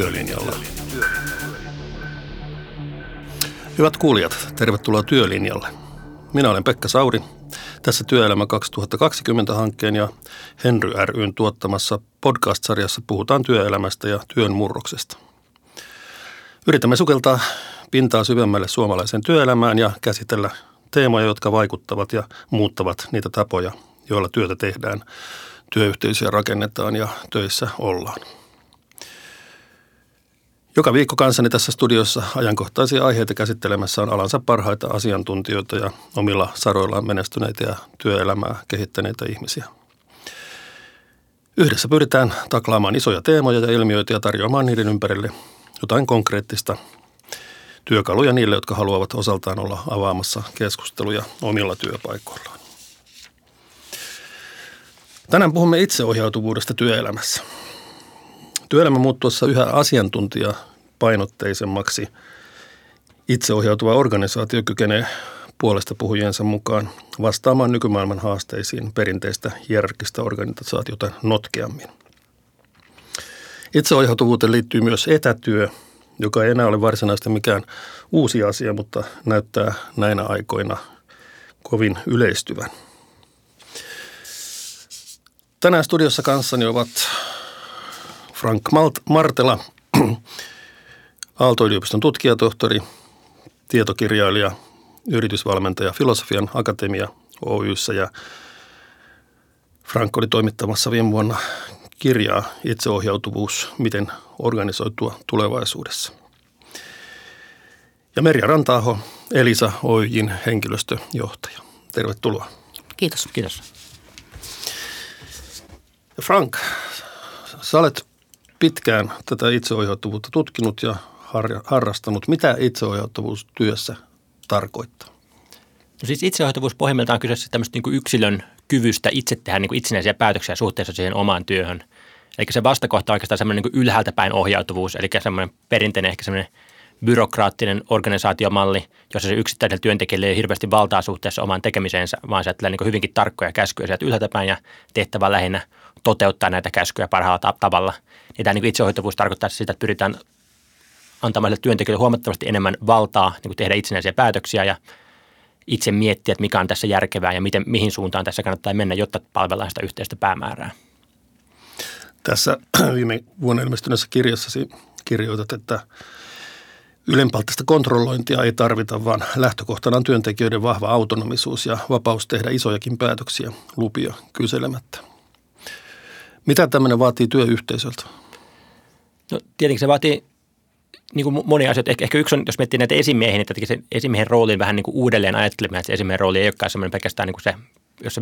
Työlinjalla. Hyvät kuulijat, tervetuloa Työlinjalle. Minä olen Pekka Sauri, tässä Työelämä 2020-hankkeen ja Henry ryn tuottamassa podcast-sarjassa puhutaan työelämästä ja työn murroksesta. Yritämme sukeltaa pintaa syvemmälle suomalaiseen työelämään ja käsitellä teemoja, jotka vaikuttavat ja muuttavat niitä tapoja, joilla työtä tehdään, työyhteisöjä rakennetaan ja töissä ollaan. Joka viikko kanssani tässä studiossa ajankohtaisia aiheita käsittelemässä on alansa parhaita asiantuntijoita ja omilla saroillaan menestyneitä ja työelämää kehittäneitä ihmisiä. Yhdessä pyritään taklaamaan isoja teemoja ja ilmiöitä ja tarjoamaan niiden ympärille jotain konkreettista työkaluja niille, jotka haluavat osaltaan olla avaamassa keskusteluja omilla työpaikoillaan. Tänään puhumme itseohjautuvuudesta työelämässä. Työelämän muuttuessa yhä asiantuntijapainotteisemmaksi itseohjautuva organisaatio kykenee puolesta puhujiensa mukaan vastaamaan nykymaailman haasteisiin perinteistä hierarkista organisaatiota notkeammin. Itseohjautuvuuteen liittyy myös etätyö, joka ei enää ole varsinaisesti mikään uusi asia, mutta näyttää näinä aikoina kovin yleistyvän. Tänään studiossa kanssani ovat Frank Martela, Aalto-yliopiston tutkijatohtori, tietokirjailija, yritysvalmentaja Filosofian Akatemia Oyssä ja Frank oli toimittamassa viime vuonna kirjaa Itseohjautuvuus, miten organisoitua tulevaisuudessa. Ja Merja Rantaaho, Elisa Oyjin henkilöstöjohtaja. Tervetuloa. Kiitos. Kiitos. Frank, sä olet pitkään tätä itseohjautuvuutta tutkinut ja harrastanut. Mitä itseohjautuvuus työssä tarkoittaa? No siis itseohjautuvuus pohjimmiltaan on kyseessä tämmöistä niin yksilön kyvystä itse tehdä niin kuin itsenäisiä päätöksiä suhteessa siihen omaan työhön. Eli se vastakohta on oikeastaan semmoinen niin ylhäältä päin ohjautuvuus, eli semmoinen perinteinen ehkä semmoinen byrokraattinen organisaatiomalli, jossa se yksittäisellä työntekijällä ei ole hirveästi valtaa suhteessa omaan tekemiseensä, vaan se niin hyvinkin tarkkoja käskyjä sieltä ylhäältä päin ja tehtävä lähinnä toteuttaa näitä käskyjä parhaalla tavalla. Niin tämä niin itseohjautuvuus tarkoittaa sitä, että pyritään antamaan työntekijöille huomattavasti enemmän valtaa niin tehdä itsenäisiä päätöksiä ja itse miettiä, että mikä on tässä järkevää ja miten, mihin suuntaan tässä kannattaa mennä, jotta palvellaan sitä yhteistä päämäärää. Tässä viime vuonna ilmestyneessä kirjassasi kirjoitat, että Ylenpalttista kontrollointia ei tarvita, vaan lähtökohtana on työntekijöiden vahva autonomisuus ja vapaus tehdä isojakin päätöksiä lupia kyselemättä. Mitä tämmöinen vaatii työyhteisöltä? No tietenkin se vaatii niin kuin monia asioita. Ehkä, ehkä yksi on, jos miettii näitä esimiehiä, niin että sen esimiehen roolin vähän niin kuin uudelleen ajattelemaan, että se esimiehen rooli ei olekaan semmoinen pelkästään niin kuin se, jos se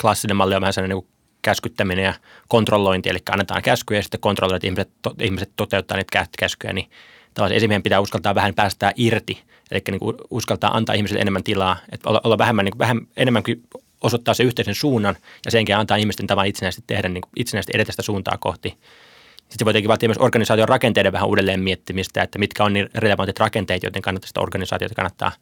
klassinen malli on vähän sellainen niin käskyttäminen ja kontrollointi, eli annetaan käskyjä ja sitten kontrolloidaan, että ihmiset, to, ihmiset toteuttaa niitä käskyjä, niin tavallaan esimiehen pitää uskaltaa vähän päästää irti, eli niin kuin uskaltaa antaa ihmisille enemmän tilaa, että olla, olla vähemmän, niin kuin, vähän enemmänkin osoittaa se yhteisen suunnan ja senkin antaa ihmisten tavan itsenäisesti tehdä, niin itsenäisesti edetä sitä suuntaa kohti. Sitten se voi tietenkin vaatia myös organisaation rakenteiden vähän uudelleen miettimistä, että mitkä on niin relevantit rakenteet, joiden kannattaa sitä organisaatiota kannattaa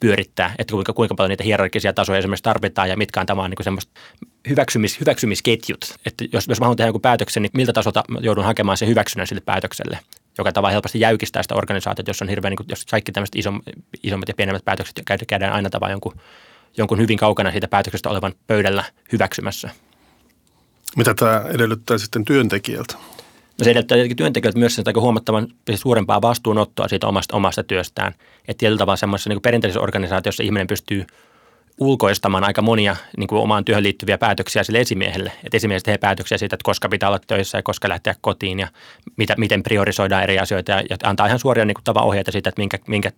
pyörittää, että kuinka, kuinka paljon niitä hierarkisia tasoja esimerkiksi tarvitaan ja mitkä on tavallaan niin semmoista hyväksymis, hyväksymisketjut. Että jos, jos mä haluan tehdä joku päätöksen, niin miltä tasolta joudun hakemaan sen hyväksynnän sille päätökselle, joka tavallaan helposti jäykistää sitä organisaatiota, jos on hirveän, niin kuin, jos kaikki tämmöiset isom, isommat ja pienemmät päätökset käydään aina tavallaan jonkun, jonkun hyvin kaukana siitä päätöksestä olevan pöydällä hyväksymässä. Mitä tämä edellyttää sitten työntekijältä? No se edellyttää tietenkin työntekijöiltä myös sitä huomattavan suurempaa vastuunottoa siitä omasta, omasta työstään. Että tietyllä tavalla semmoisessa niin perinteisessä organisaatiossa ihminen pystyy ulkoistamaan aika monia niin kuin omaan työhön liittyviä päätöksiä sille esimiehelle. Että esimies tekee päätöksiä siitä, että koska pitää olla töissä ja koska lähteä kotiin ja mitä, miten priorisoidaan eri asioita ja, ja antaa ihan suoria niin kuin, ohjeita siitä, että minkä, minkä,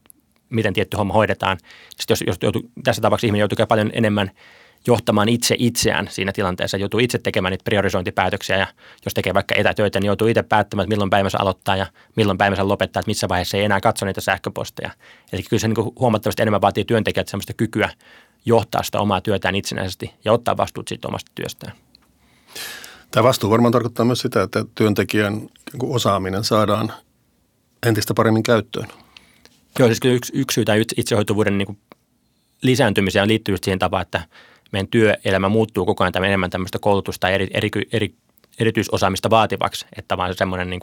miten tietty homma hoidetaan. Sitten jos, jos joutuu, tässä tapauksessa ihminen joutuu paljon enemmän – johtamaan itse itseään siinä tilanteessa, joutuu itse tekemään niitä priorisointipäätöksiä ja jos tekee vaikka etätöitä, niin joutuu itse päättämään, että milloin päivänsä aloittaa ja milloin päivänsä lopettaa, että missä vaiheessa ei enää katso niitä sähköposteja. Eli kyllä se niin huomattavasti enemmän vaatii työntekijät sellaista kykyä johtaa sitä omaa työtään itsenäisesti ja ottaa vastuut siitä omasta työstään. Tämä vastuu varmaan tarkoittaa myös sitä, että työntekijän osaaminen saadaan entistä paremmin käyttöön. Joo, siis yksi, yksi syy tämän itsehoituvuuden niin lisääntymiseen liittyy siihen tapaan, että meidän työelämä muuttuu koko ajan enemmän tämmöistä koulutusta eri, eri, eri, erityisosaamista vaativaksi, että vaan se semmoinen niin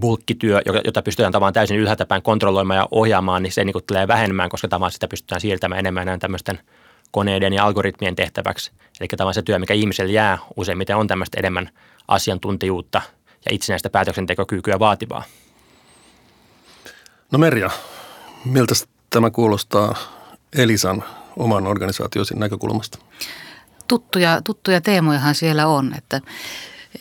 bulkkityö, jota pystytään tavallaan täysin ylhäältä päin kontrolloimaan ja ohjaamaan, niin se niin kuin tulee vähenemään, koska tavallaan sitä pystytään siirtämään enemmän näin tämmöisten koneiden ja algoritmien tehtäväksi. Eli tavallaan se työ, mikä ihmiselle jää useimmiten on tämmöistä enemmän asiantuntijuutta ja itsenäistä päätöksentekokykyä vaativaa. No Merja, miltä tämä kuulostaa Elisan oman organisaationsin näkökulmasta? Tuttuja, tuttuja teemojahan siellä on, että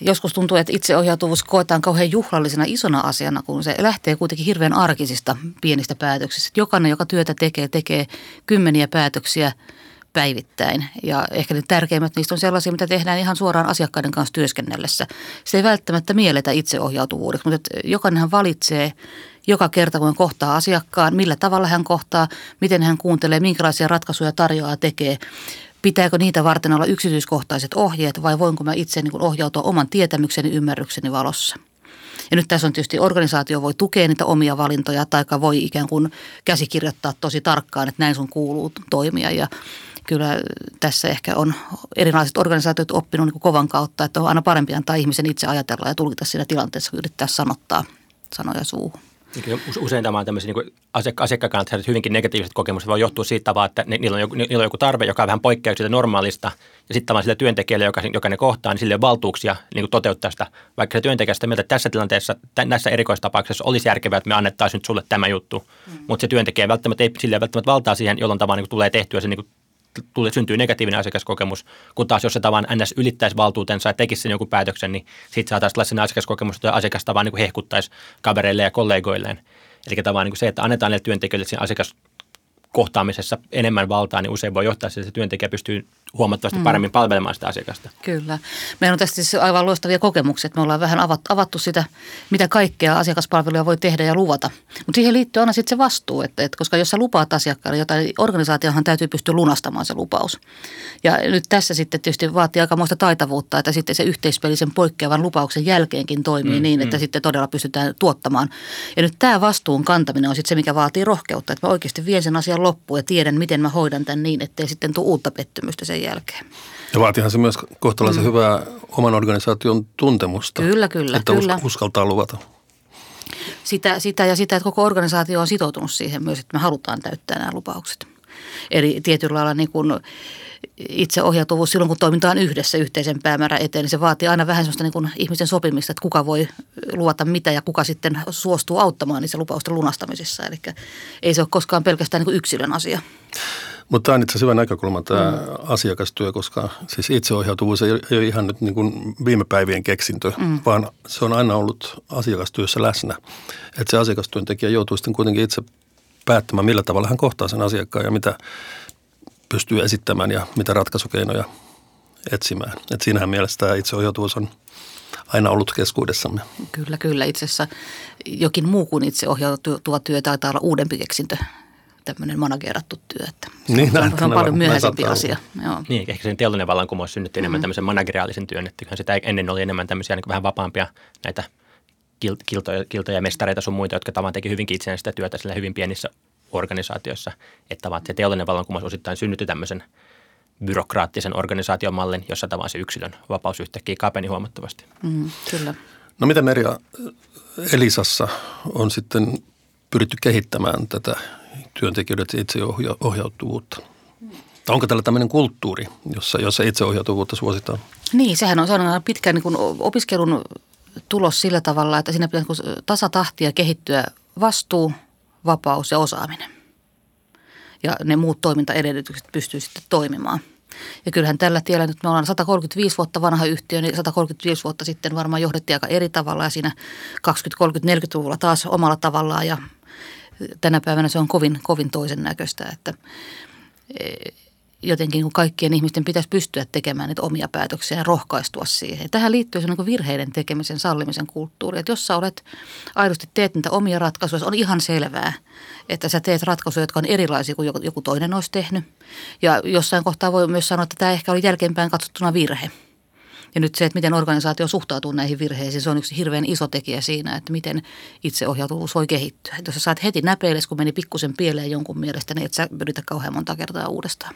joskus tuntuu, että itseohjautuvuus koetaan kauhean juhlallisena isona asiana, kun se lähtee kuitenkin hirveän arkisista pienistä päätöksistä. Jokainen, joka työtä tekee, tekee kymmeniä päätöksiä päivittäin. Ja ehkä ne tärkeimmät niistä on sellaisia, mitä tehdään ihan suoraan asiakkaiden kanssa työskennellessä. Se ei välttämättä mielletä itseohjautuvuudeksi, mutta jokainenhan valitsee joka kerta, kun kohtaa asiakkaan, millä tavalla hän kohtaa, miten hän kuuntelee, minkälaisia ratkaisuja tarjoaa tekee. Pitääkö niitä varten olla yksityiskohtaiset ohjeet vai voinko mä itse niin ohjautua oman tietämykseni ymmärrykseni valossa? Ja nyt tässä on tietysti organisaatio voi tukea niitä omia valintoja tai voi ikään kuin käsikirjoittaa tosi tarkkaan, että näin sun kuuluu toimia. Ja kyllä tässä ehkä on erilaiset organisaatiot oppinut niin kovan kautta, että on aina parempi antaa ihmisen itse ajatella ja tulkita siinä tilanteessa, kun yrittää sanottaa sanoja suuhun. Usein tämä on tämmöisiä niin asiakkaan kannalta hyvinkin negatiiviset kokemukset voi johtua siitä vaan, että niillä on, joku, niillä on joku tarve, joka on vähän poikkeaa siitä normaalista. Ja sitten tavallaan sillä työntekijällä, joka, joka ne kohtaa, niin sillä on valtuuksia niin toteuttaa sitä. Vaikka se työntekijä sitä mieltä, että tässä tilanteessa, näissä erikoistapauksissa olisi järkevää, että me annettaisiin nyt sulle tämä juttu. Mm. Mutta se työntekijä välttämättä ei sillä välttämättä valtaa siihen, jolloin tavallaan niin tulee tehtyä se niin tulee, syntyy negatiivinen asiakaskokemus, kun taas jos se tavan NS ylittäisi valtuutensa ja tekisi sen jonkun päätöksen, niin sitten saataisiin sellainen asiakaskokemus, että asiakas tavan niin hehkuttaisi kavereille ja kollegoilleen. Eli tavallaan niin se, että annetaan niille työntekijöille siinä asiakas kohtaamisessa enemmän valtaa, niin usein voi johtaa siihen, että työntekijä pystyy huomattavasti mm. paremmin palvelemaan sitä asiakasta. Kyllä. Meillä on tästä siis aivan loistavia kokemuksia, että me ollaan vähän avattu sitä, mitä kaikkea asiakaspalveluja voi tehdä ja luvata. Mutta siihen liittyy aina sitten se vastuu, että, että koska jos sä lupaat asiakkaalle jotain, niin organisaatiohan täytyy pystyä lunastamaan se lupaus. Ja nyt tässä sitten tietysti vaatii aikamoista taitavuutta, että sitten se yhteispelisen poikkeavan lupauksen jälkeenkin toimii mm, niin, että mm. sitten todella pystytään tuottamaan. Ja nyt tämä vastuun kantaminen on sitten se, mikä vaatii rohkeutta, että mä oikeasti vien sen asian loppuun ja tiedän, miten mä hoidan tämän niin, ettei sitten tule uutta pettymystä sen jälkeen. Ja vaatihan se myös kohtalaisen mm. hyvää oman organisaation tuntemusta. Kyllä, kyllä. Että kyllä. uskaltaa luvata. Sitä, sitä ja sitä, että koko organisaatio on sitoutunut siihen myös, että me halutaan täyttää nämä lupaukset. Eli tietyllä lailla niin kuin itseohjautuvuus silloin, kun toimitaan yhdessä yhteisen päämäärän eteen, niin se vaatii aina vähän sellaista niin kuin ihmisten sopimista, että kuka voi luota mitä ja kuka sitten suostuu auttamaan niissä lupausten lunastamisissa. Eli ei se ole koskaan pelkästään niin kuin yksilön asia. Mutta tämä on itse asiassa hyvä näkökulma tämä mm. asiakastyö, koska siis itseohjautuvuus ei, ei ole ihan nyt niin kuin viime päivien keksintö, mm. vaan se on aina ollut asiakastyössä läsnä. Että se asiakastyöntekijä joutuu sitten kuitenkin itse päättämään, millä tavalla hän kohtaa sen asiakkaan ja mitä pystyy esittämään ja mitä ratkaisukeinoja etsimään. Et siinähän mielessä tämä itseohjautuvuus on aina ollut keskuudessamme. Kyllä, kyllä. Itse asiassa jokin muu kuin itseohjautuva työ taitaa olla uudempi keksintö tämmöinen managerattu työ. Että se niin, on, näin, se on paljon myöhäisempi asia. Joo. Niin, ehkä sen teollinen vallankumous synnytti mm-hmm. enemmän tämmöisen manageriaalisen työn, että sitä ennen oli enemmän tämmöisiä niin vähän vapaampia näitä kiltoja, kiltoja, mestareita sun muita, jotka tavan teki hyvinkin itsenäistä työtä sillä hyvin pienissä organisaatioissa. Että tavan se teollinen vallankumous osittain synnytti tämmöisen byrokraattisen organisaatiomallin, jossa tavan se yksilön vapaus yhtäkkiä kapeni huomattavasti. Mm, kyllä. No miten Merja Elisassa on sitten pyritty kehittämään tätä työntekijöiden itseohjautuvuutta? Onko tällä tämmöinen kulttuuri, jossa, jossa itseohjautuvuutta suositaan? Niin, sehän on, on pitkään niin opiskelun tulos sillä tavalla, että siinä pitää tasatahtia kehittyä vastuu, vapaus ja osaaminen. Ja ne muut toimintaedellytykset pystyy sitten toimimaan. Ja kyllähän tällä tiellä nyt me ollaan 135 vuotta vanha yhtiö, niin 135 vuotta sitten varmaan johdettiin aika eri tavalla ja siinä 20, 30, 40-luvulla taas omalla tavallaan ja tänä päivänä se on kovin, kovin toisen näköistä, että jotenkin kun kaikkien ihmisten pitäisi pystyä tekemään niitä omia päätöksiä ja rohkaistua siihen. Tähän liittyy se niin virheiden tekemisen, sallimisen kulttuuri. Että jos sä olet aidosti teet niitä omia ratkaisuja, on ihan selvää, että sä teet ratkaisuja, jotka on erilaisia kuin joku toinen olisi tehnyt. Ja jossain kohtaa voi myös sanoa, että tämä ehkä oli jälkeenpäin katsottuna virhe. Ja nyt se, että miten organisaatio suhtautuu näihin virheisiin, se on yksi hirveän iso tekijä siinä, että miten itseohjautuvuus voi kehittyä. Että jos sä saat heti näpeilles, kun meni pikkusen pieleen jonkun mielestä, niin et sä yritä kauhean monta kertaa uudestaan.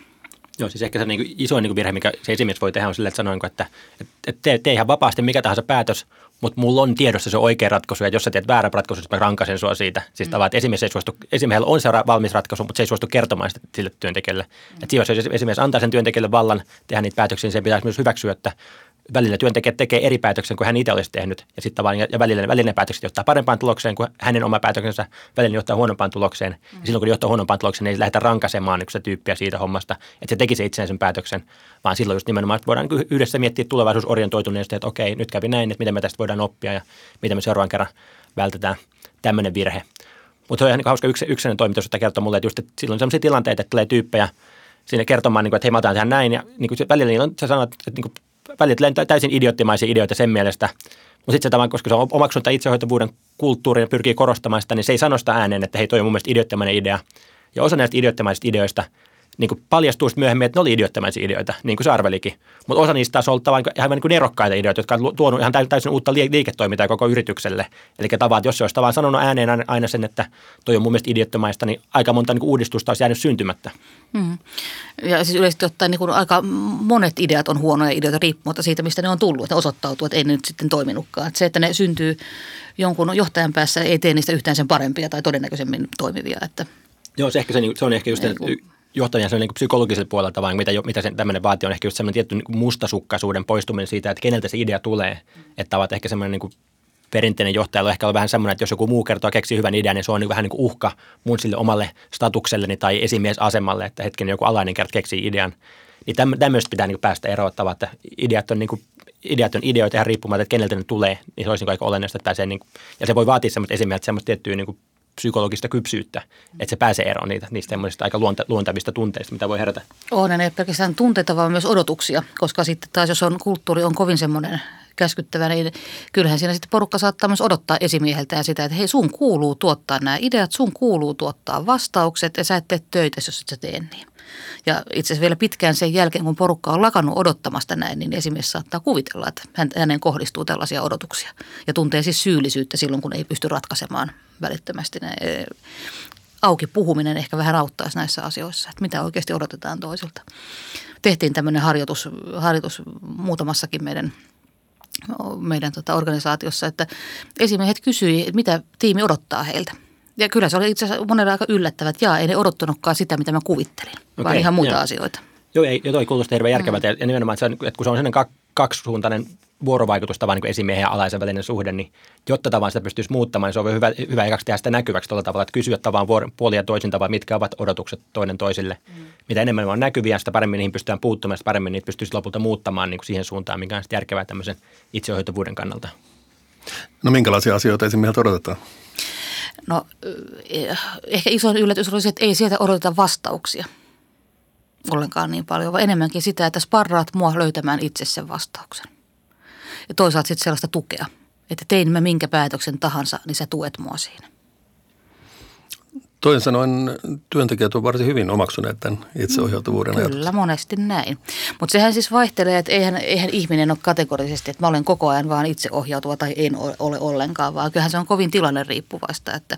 Joo, siis ehkä se niin isoin niin kuin virhe, mikä se esimies voi tehdä, on sille, että sanoo, että, että tee, tee ihan vapaasti mikä tahansa päätös, mutta mulla on tiedossa se oikea ratkaisu, ja jos sä teet väärän ratkaisun, mä rankaisen sua siitä. Siis mm. tavallaan, että esimies ei suostu, esimiehellä on se valmis ratkaisu, mutta se ei suostu kertomaan sitä sille työntekijälle. Mm. Että jos esimies antaa sen työntekijälle vallan tehdä niitä päätöksiä, niin se pitäisi myös hyväksyä, että välillä työntekijät tekee eri päätöksen kuin hän itse olisi tehnyt, ja sitten vaan, ja välillä, välillä ne päätökset johtaa parempaan tulokseen kuin hänen oma päätöksensä, välillä johtaa huonompaan tulokseen. Mm. Ja silloin kun johtaa huonompaan tulokseen, niin ei lähdetä rankaisemaan yksi tyyppiä siitä hommasta, että se teki se itsenäisen päätöksen, vaan silloin just nimenomaan, että voidaan yhdessä miettiä tulevaisuusorientoituneesti, että okei, nyt kävi näin, että miten me tästä voidaan oppia ja miten me seuraavan kerran vältetään tämmöinen virhe. Mutta se on ihan niin hauska yks, yksilöinen toimitus, että kertoo mulle, että, just, että silloin on sellaisia tilanteita, että tulee tyyppejä sinne kertomaan, niin kuin, että hei mä otan tähän näin. Ja niin kuin välillä niillä on, sä sanot, että niin kuin, välillä täysin idioottimaisia ideoita sen mielestä. Mutta sitten se tavallaan, koska se on omaksunut tämän itsehoitavuuden kulttuurin ja pyrkii korostamaan sitä, niin se ei sano sitä ääneen, että hei toi on mun mielestä idioottimainen idea. Ja osa näistä idioottimaisista ideoista – niin kuin paljastuu myöhemmin, että ne oli idioottimaisia ideoita, niin kuin se arvelikin. Mutta osa niistä taas on ollut ihan niin kuin nerokkaita ideoita, jotka on tuonut ihan täysin uutta liiketoimintaa koko yritykselle. Eli tavallaan, että jos se olisi vaan sanonut ääneen aina sen, että toi on mun mielestä idioottimaista, niin aika monta niin kuin uudistusta olisi jäänyt syntymättä. Mm. Ja siis yleisesti ottaen niin kuin aika monet ideat on huonoja ideoita riippumatta siitä, mistä ne on tullut. Että osoittautuu, että ei ne nyt sitten toiminutkaan. Että se, että ne syntyy jonkun johtajan päässä, ei tee niistä yhtään sen parempia tai todennäköisemmin toimivia. Että Joo, se, ehkä se, se on ehkä just niin, johtajan niin psykologisella puolelta, vaan mitä, mitä sen tämmöinen vaatii, on ehkä just tietty niin mustasukkaisuuden poistuminen siitä, että keneltä se idea tulee. Että ovat ehkä semmoinen niin perinteinen johtaja on ehkä vähän semmoinen, että jos joku muu kertoo keksi hyvän idean, niin se on niin vähän niin kuin uhka mun sille omalle statukselleni tai esimiesasemalle, että hetken joku alainen kerta keksii idean. Niin tämmöistä pitää niin päästä erottavaa, että ideat on, niin kuin, ideat on ideoita ihan riippumatta, että keneltä ne tulee, niin se olisi niin aika olennaista. Että se niin, ja se voi vaatia semmoista esimerkiksi semmoista tiettyä niin kuin psykologista kypsyyttä, että se pääsee eroon niitä, niistä aika luonta, luontavista tunteista, mitä voi herätä. On, ne pelkästään tunteita, vaan myös odotuksia, koska sitten taas jos on kulttuuri on kovin semmoinen käskyttävä, niin kyllähän siinä sitten porukka saattaa myös odottaa esimieheltä sitä, että hei sun kuuluu tuottaa nämä ideat, sun kuuluu tuottaa vastaukset ja sä et tee töitä, jos et sä tee niin. Ja itse asiassa vielä pitkään sen jälkeen, kun porukka on lakannut odottamasta näin, niin esimies saattaa kuvitella, että hänen kohdistuu tällaisia odotuksia. Ja tuntee siis syyllisyyttä silloin, kun ei pysty ratkaisemaan välittömästi. E, auki puhuminen ehkä vähän auttaisi näissä asioissa, että mitä oikeasti odotetaan toisilta. Tehtiin tämmöinen harjoitus, harjoitus muutamassakin meidän meidän tota organisaatiossa, että esimiehet kysyi, että mitä tiimi odottaa heiltä. Ja kyllä se oli itse asiassa monella aika yllättävää, että jaa, ei ne odottanutkaan sitä, mitä mä kuvittelin, okay, vaan ihan muita joo. asioita. Joo, ei, ja toi kuulostaa hirveän järkevältä. Mm. Ja nimenomaan, että, se, että kun se on sellainen kaksisuuntainen vuorovaikutus tavan niin esimiehen ja alaisen välinen suhde, niin jotta tavan sitä pystyisi muuttamaan, niin se on hyvä, hyvä ekaksi tehdä sitä näkyväksi tuolla tavalla, että kysyä tavan puolia toisin tavalla, mitkä ovat odotukset toinen toisille. Mm. Mitä enemmän on näkyviä, sitä paremmin niihin pystytään puuttumaan, sitä paremmin niitä pystyisi lopulta muuttamaan niin kuin siihen suuntaan, mikä on järkevää tämmöisen itseohjautuvuuden kannalta. No minkälaisia asioita esimieheltä odotetaan? No eh, ehkä isoin yllätys olisi, että ei sieltä odoteta vastauksia ollenkaan niin paljon, vaan enemmänkin sitä, että sparraat mua löytämään itse sen vastauksen. Ja toisaalta sitten sellaista tukea, että tein mä minkä päätöksen tahansa, niin sä tuet mua siinä. Toisin sanoen työntekijät ovat varsin hyvin omaksuneet tämän itseohjautuvuuden Kyllä, ajatuksen. monesti näin. Mutta sehän siis vaihtelee, että eihän, eihän ihminen ole kategorisesti, että mä olen koko ajan vaan itseohjautuva tai en ole ollenkaan, vaan kyllähän se on kovin tilanne riippuvaista, että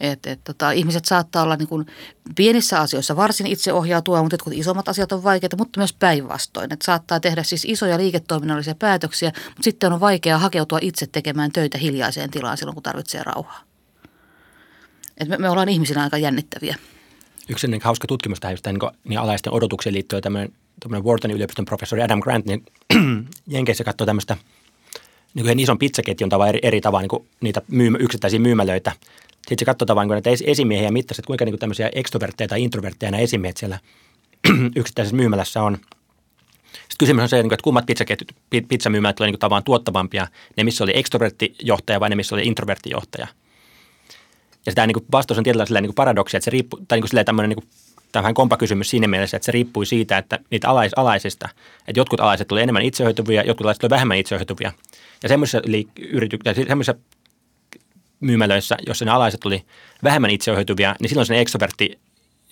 et, et, tota, ihmiset saattaa olla niin kuin pienissä asioissa varsin itseohjautua, mutta kun isommat asiat on vaikeita, mutta myös päinvastoin. Et saattaa tehdä siis isoja liiketoiminnallisia päätöksiä, mutta sitten on vaikea hakeutua itse tekemään töitä hiljaiseen tilaan silloin, kun tarvitsee rauhaa. Et me, me ollaan ihmisinä aika jännittäviä. Yksi ennen hauska tutkimus tähän niin, niin alaisten odotuksiin liittyen tämmöinen, tämmöinen Whartonin yliopiston professori Adam Grant, niin Jenkeissä katsoo tämmöistä niin kuin ison pizzaketjun tavalla eri, eri tavalla niin niitä myymä, yksittäisiä myymälöitä. Sitten se katsoo tavallaan niin näitä esimiehiä mittasi, että kuinka niin kuin tämmöisiä ekstrovertteja tai introvertteja nämä esimiehet siellä yksittäisessä myymälässä on. Sitten kysymys on se, niin että kummat pizzamyymälät tulee niin tavallaan tuottavampia, ne missä oli ekstroverttijohtaja vai ne missä oli introverttijohtaja – ja sitä niin vastaus on tietyllä niin paradoksi, että se riippuu, tai niin kuin tämmöinen niin tämä on vähän kompakysymys siinä mielessä, että se riippui siitä, että niitä alais, alaisista, että jotkut alaiset oli enemmän itsehoituvia, jotkut alaiset oli vähemmän itsehoituvia. Ja semmoisissa, yrityksissä, semmoisissa myymälöissä, jossa ne alaiset oli vähemmän itsehoituvia, niin silloin sen ekstrovertti,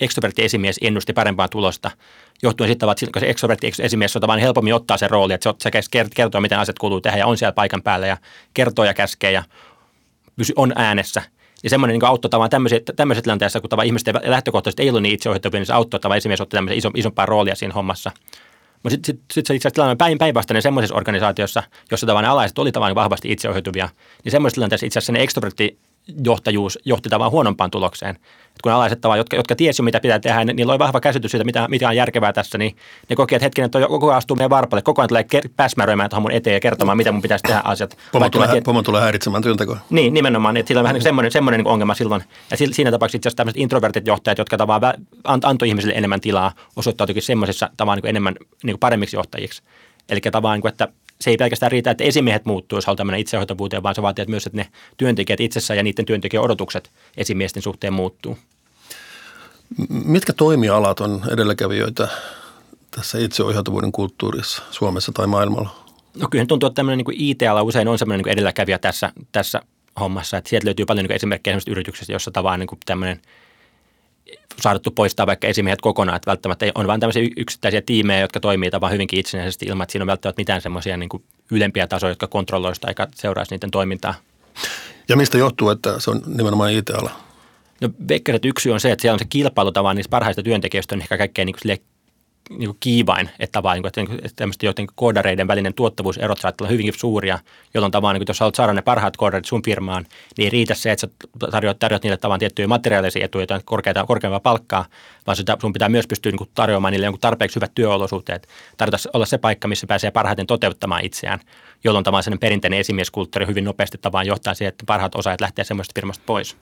ekstrovertti esimies ennusti parempaa tulosta, johtuen sitten, että kun se ekstrovertti esimies on helpommin ottaa se rooli, että se, kertoo, miten asiat kuuluu tehdä ja on siellä paikan päällä ja kertoo ja käskee ja on äänessä – niin semmoinen niin auttoi tavallaan tämmöisessä, tämmöisessä tilanteessa, kun tavallaan ihmiset lähtökohtaisesti ei ollut niin itseohjautuvia, niin se auttoi tavallaan esimies otti tämmöisen iso, isompaa roolia siinä hommassa. Mutta sitten sit, sit se itse asiassa tilanne päin, päinvastainen semmoisessa organisaatiossa, jossa tavallaan alaiset oli tavallaan vahvasti itseohjautuvia, niin semmoisessa tilanteessa itse asiassa ne ekstrovertti johtajuus johti tavallaan huonompaan tulokseen. Et kun alaiset tavallaan, jotka, jotka tiesivät, mitä pitää tehdä, niin niillä oli vahva käsitys siitä, mitä, mitä on järkevää tässä, niin ne koki, että hetkinen, että koko ajan astuu meidän varpalle, koko ajan tulee ker- päsmäröimään tuohon mun eteen ja kertomaan, mitä mun pitäisi tehdä asiat. Pomo tulee, tiedät... pomo tulee häiritsemään työntekoa. Niin, nimenomaan, että sillä on vähän niin semmoinen, semmoinen niin ongelma silloin. Ja siinä tapauksessa itse asiassa tämmöiset introvertit johtajat, jotka tavallaan antoi ihmisille enemmän tilaa, osoittautuikin semmoisessa tavallaan niin enemmän niin paremmiksi johtajiksi. Eli tavallaan, niin että se ei pelkästään riitä, että esimiehet muuttuu, jos halutaan mennä itsehoitavuuteen, vaan se vaatii että myös, että ne työntekijät itsessään ja niiden työntekijän odotukset esimiesten suhteen muuttuu. Mitkä toimialat on edelläkävijöitä tässä itseohjautuvuuden kulttuurissa Suomessa tai maailmalla? No kyllä tuntuu, että tämmöinen niin IT-ala usein on semmoinen niin edelläkävijä tässä, tässä hommassa. Että sieltä löytyy paljon niin esimerkkejä yrityksistä, jossa tavallaan niin tämmöinen – saadettu poistaa vaikka esimiehet kokonaan, että välttämättä on vain tämmöisiä yksittäisiä tiimejä, jotka toimii tavallaan hyvinkin itsenäisesti ilman, että siinä on välttämättä mitään semmoisia niin ylempiä tasoja, jotka kontrolloisivat tai seuraisi niiden toimintaa. Ja mistä johtuu, että se on nimenomaan IT-ala? No veikkaisin, että yksi on se, että siellä on se kilpailu tavallaan niistä parhaista työntekijöistä on ehkä kaikkein niin niin kuin kiivain, että, vaan, niin kuin, että tämmöistä jotenkin koodareiden välinen tuottavuuserot saattaa olla hyvinkin suuria, jolloin tavallaan, niin kuin, jos haluat saada ne parhaat koodarit sun firmaan, niin ei riitä se, että sä tarjoat, tarjoat niille tavallaan tiettyjä materiaalisia etuja, jotain korkeita, korkeampaa palkkaa, vaan sitä, sun pitää myös pystyä niin kuin, tarjoamaan niille jonkun tarpeeksi hyvät työolosuhteet. Tarvita olla se paikka, missä pääsee parhaiten toteuttamaan itseään, jolloin tavallaan sellainen perinteinen esimieskulttuuri hyvin nopeasti tavallaan johtaa siihen, että parhaat osaajat lähtee semmoista firmasta pois.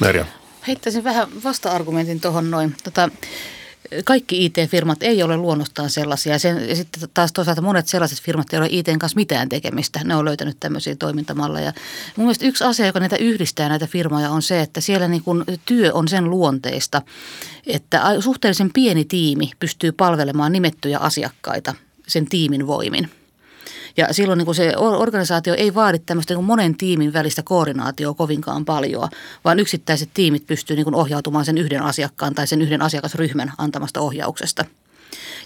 Merja. Heittäisin vähän vasta-argumentin tuohon noin. Tota, kaikki IT-firmat ei ole luonnostaan sellaisia. Sen, ja sitten taas toisaalta monet sellaiset firmat, ei ole ITn kanssa mitään tekemistä. Ne on löytänyt tämmöisiä toimintamalleja. Mun mielestä yksi asia, joka näitä yhdistää näitä firmoja on se, että siellä niin kuin työ on sen luonteista, että suhteellisen pieni tiimi pystyy palvelemaan nimettyjä asiakkaita sen tiimin voimin – ja silloin niin kuin se organisaatio ei vaadi tämmöistä niin monen tiimin välistä koordinaatioa kovinkaan paljon, vaan yksittäiset tiimit pystyy niin kuin ohjautumaan sen yhden asiakkaan tai sen yhden asiakasryhmän antamasta ohjauksesta.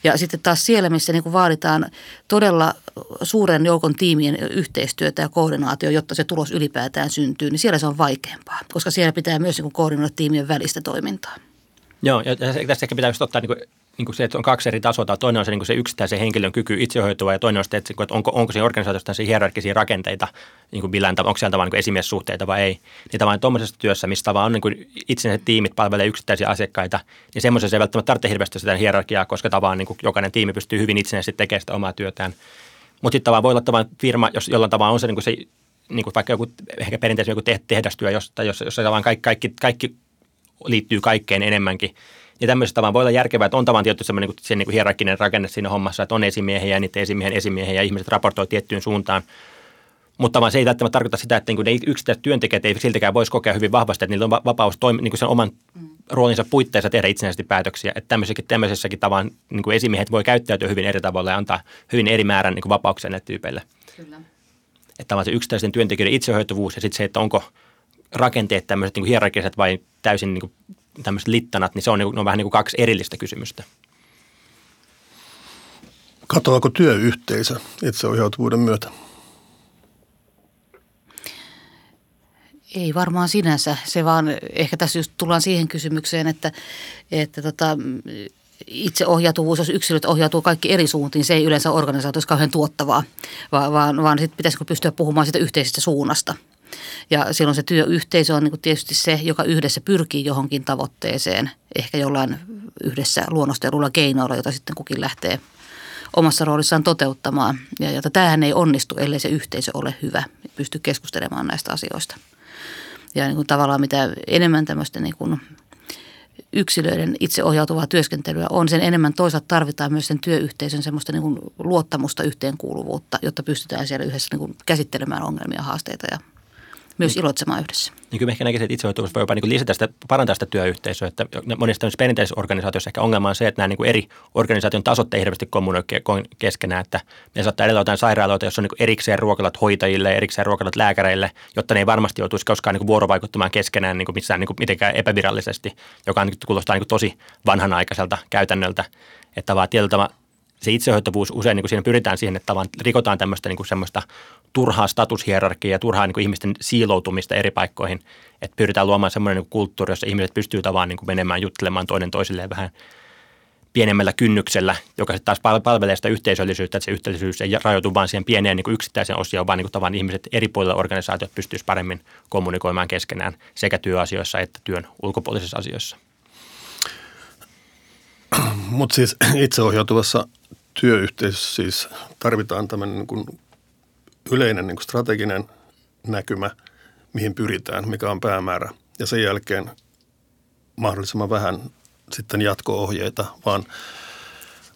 Ja sitten taas siellä, missä niin kuin vaaditaan todella suuren joukon tiimien yhteistyötä ja koordinaatio, jotta se tulos ylipäätään syntyy, niin siellä se on vaikeampaa, koska siellä pitää myös niin kuin koordinoida tiimien välistä toimintaa. Joo, ja tässä ehkä pitää just ottaa niin niin kuin se, että on kaksi eri tasoa. Toinen on se, niin kuin se yksittäisen henkilön kyky itsehoitua ja toinen on se, että onko, onko siinä organisaatiossa hierarkisia rakenteita, niin kuin millään onko siellä tavallaan niin esimiessuhteita vai ei. Niin tavallaan tuommoisessa työssä, missä tavallaan on niin kuin itsenäiset tiimit palvelee yksittäisiä asiakkaita, niin semmoisessa ei välttämättä tarvitse hirveästi sitä hierarkiaa, koska tavallaan niin kuin jokainen tiimi pystyy hyvin itsenäisesti tekemään sitä omaa työtään. Mutta sitten tavallaan voi olla tavallaan firma, jos jollain tavalla on se, niin kuin se niin kuin vaikka joku ehkä perinteisesti joku tehdastyö, jossa, jossa, jossa tavallaan kaikki, kaikki, kaikki liittyy kaikkeen enemmänkin, ja tämmöisessä tavan voi olla järkevää, että on tavan tietty semmoinen niin se niin kuin hierarkkinen rakenne siinä hommassa, että on esimiehiä ja niiden esimiehen esimiehiä ja ihmiset raportoi tiettyyn suuntaan. Mutta vaan se ei välttämättä tarkoita sitä, että niin ne yksittäiset työntekijät ei siltäkään voisi kokea hyvin vahvasti, että niillä on vapaus toimi, niin kuin sen oman roolinsa puitteissa tehdä itsenäisesti päätöksiä. Että tämmöisessäkin, tämmöisessäkin tavan niin kuin esimiehet voi käyttäytyä hyvin eri tavalla ja antaa hyvin eri määrän niin kuin vapauksia näille tyypeille. Kyllä. Että tavallaan se yksittäisen työntekijöiden itsehoituvuus ja sitten se, että onko rakenteet tämmöiset niin hierarkiset vai täysin niin kuin tämmöiset littanat, niin se on, ne on vähän niin kuin kaksi erillistä kysymystä. Katoako työyhteisö itseohjautuvuuden myötä? Ei varmaan sinänsä. Se vaan, ehkä tässä just tullaan siihen kysymykseen, että, että tota, itseohjautuvuus, jos yksilöt ohjautuu kaikki eri suuntiin, se ei yleensä organisaatiossa kauhean tuottavaa, vaan, vaan, vaan sitten pitäisikö pystyä puhumaan sitä yhteisestä suunnasta – ja silloin se työyhteisö on niin tietysti se, joka yhdessä pyrkii johonkin tavoitteeseen, ehkä jollain yhdessä luonnostelulla keinoilla, jota sitten kukin lähtee omassa roolissaan toteuttamaan. Ja jota tämähän ei onnistu, ellei se yhteisö ole hyvä pysty keskustelemaan näistä asioista. Ja niin kuin tavallaan mitä enemmän tämmöistä niin kuin yksilöiden itseohjautuvaa työskentelyä on, sen enemmän toisaalta tarvitaan myös sen työyhteisön semmoista niin kuin luottamusta, yhteenkuuluvuutta, jotta pystytään siellä yhdessä niin kuin käsittelemään ongelmia, haasteita ja myös iloitsemaan yhdessä. Niin kyllä ehkä näkisin, että itsehoitavuus voi jopa niin lisätä sitä, parantaa sitä työyhteisöä. Että monissa perinteisissä organisaatioissa ehkä ongelma on se, että nämä niin eri organisaation tasot ei hirveästi kommunoi keskenään. Että ne saattaa edellä jotain sairaaloita, jossa on niin erikseen ruokalat hoitajille ja erikseen ruokalat lääkäreille, jotta ne ei varmasti joutuisi koskaan niin vuorovaikuttamaan keskenään niin missään niin mitenkään epävirallisesti, joka on, niin kuulostaa niin tosi vanhanaikaiselta käytännöltä. Että vaan tietyllä se itsehoitavuus usein niin kuin siinä pyritään siihen, että tavallaan rikotaan tämmöistä niin kuin semmoista turhaa statushierarkiaa ja turhaa niin kuin ihmisten siiloutumista eri paikkoihin. Että pyritään luomaan semmoinen niin kulttuuri, jossa ihmiset pystyy tavallaan niin kuin menemään juttelemaan toinen toisilleen vähän pienemmällä kynnyksellä, joka sitten taas palvelee sitä yhteisöllisyyttä, että se yhteisöllisyys ei rajoitu vain siihen pieneen niin kuin yksittäiseen osioon, vaan niin kuin tavan ihmiset eri puolilla organisaatiot pystyisivät paremmin kommunikoimaan keskenään sekä työasioissa että työn ulkopuolisissa asioissa. Mutta siis itseohjautuvassa työyhteisössä siis tarvitaan tämmöinen niin yleinen niin kuin strateginen näkymä, mihin pyritään, mikä on päämäärä. Ja sen jälkeen mahdollisimman vähän sitten jatko-ohjeita, vaan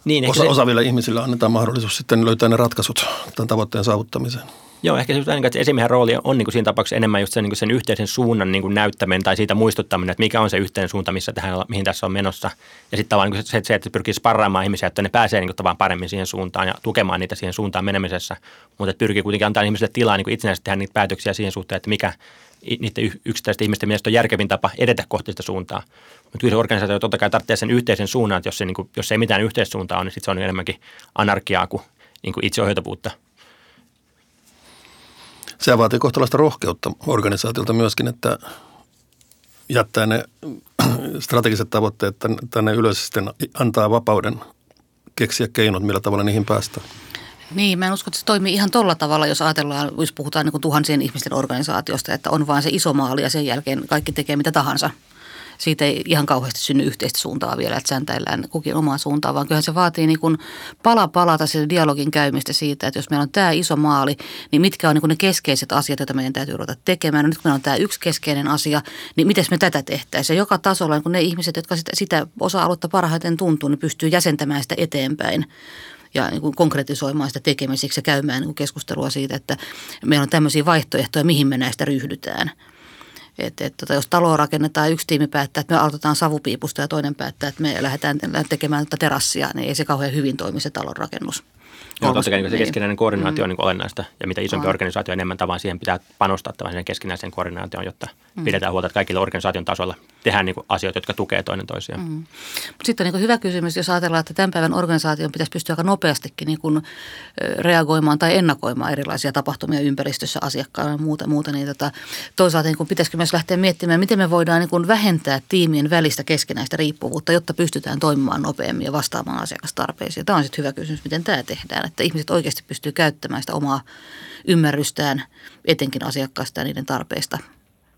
niin, osa, se... osaaville ihmisille annetaan mahdollisuus sitten löytää ne ratkaisut tämän tavoitteen saavuttamiseen. Joo, ehkä se, että esimiehen rooli on niin kuin siinä tapauksessa enemmän just sen, niin kuin sen yhteisen suunnan niin kuin näyttäminen tai siitä muistuttaminen, että mikä on se yhteinen suunta, missä tähän, mihin tässä on menossa. Ja sitten tavallaan niin se, se, että pyrkii sparraamaan ihmisiä, että ne pääsee niin kuin paremmin siihen suuntaan ja tukemaan niitä siihen suuntaan menemisessä. Mutta että pyrkii kuitenkin antaa ihmisille tilaa niin kuin itsenäisesti tehdä niitä päätöksiä siihen suhteen, että mikä niiden yksittäisten ihmisten mielestä on järkevin tapa edetä kohti sitä suuntaa. Mutta kyllä se organisaatio totta kai tarvitsee sen yhteisen suunnan, että jos, se, niin kuin, jos ei mitään yhteissuuntaa ole, niin sit se on enemmänkin anarkiaa kuin, niin kuin itseohjautavuutta – se vaatii kohtalaista rohkeutta organisaatiolta myöskin, että jättää ne strategiset tavoitteet tänne ylös sitten antaa vapauden keksiä keinot, millä tavalla niihin päästään. Niin, mä en usko, että se toimii ihan tolla tavalla, jos ajatellaan, jos puhutaan niin tuhansien ihmisten organisaatiosta, että on vain se iso maali ja sen jälkeen kaikki tekee mitä tahansa – siitä ei ihan kauheasti synny yhteistä suuntaa vielä, että säntäillään kukin omaa suuntaan, vaan kyllähän se vaatii niin kuin pala palata sen dialogin käymistä siitä, että jos meillä on tämä iso maali, niin mitkä on niin kuin ne keskeiset asiat, joita meidän täytyy ruveta tekemään. No nyt kun meillä on tämä yksi keskeinen asia, niin miten me tätä tehtäisiin? Ja joka tasolla niin kun ne ihmiset, jotka sitä, sitä osa-aluetta parhaiten tuntuu, niin pystyy jäsentämään sitä eteenpäin ja niin kuin konkretisoimaan sitä tekemisiksi ja käymään niin kuin keskustelua siitä, että meillä on tämmöisiä vaihtoehtoja, mihin me näistä ryhdytään – että et, tota, jos taloa rakennetaan, yksi tiimi päättää, että me aloitetaan savupiipusta ja toinen päättää, että me lähdetään tekemään terassia, niin ei se kauhean hyvin toimi se talon rakennus. Joo, totta kai niin se keskinäinen koordinaatio mm. on niin olennaista ja mitä isompi on. organisaatio enemmän tavan siihen pitää panostaa tämän keskinäiseen koordinaatioon, jotta mm. pidetään huolta, että kaikilla organisaation tasolla tehdään niin asioita, jotka tukevat toinen toisiaan. Mm. Sitten on niin hyvä kysymys, jos ajatellaan, että tämän päivän organisaation pitäisi pystyä aika nopeastikin niin kuin reagoimaan tai ennakoimaan erilaisia tapahtumia ympäristössä asiakkailla ja muuta, muuta niin tota, toisaalta niin kuin pitäisikö myös lähteä miettimään, miten me voidaan niin kuin vähentää tiimien välistä keskinäistä riippuvuutta, jotta pystytään toimimaan nopeammin ja vastaamaan asiakastarpeisiin. Tämä on sitten hyvä kysymys, miten tämä tehdään että ihmiset oikeasti pystyy käyttämään sitä omaa ymmärrystään, etenkin asiakkaista ja niiden tarpeista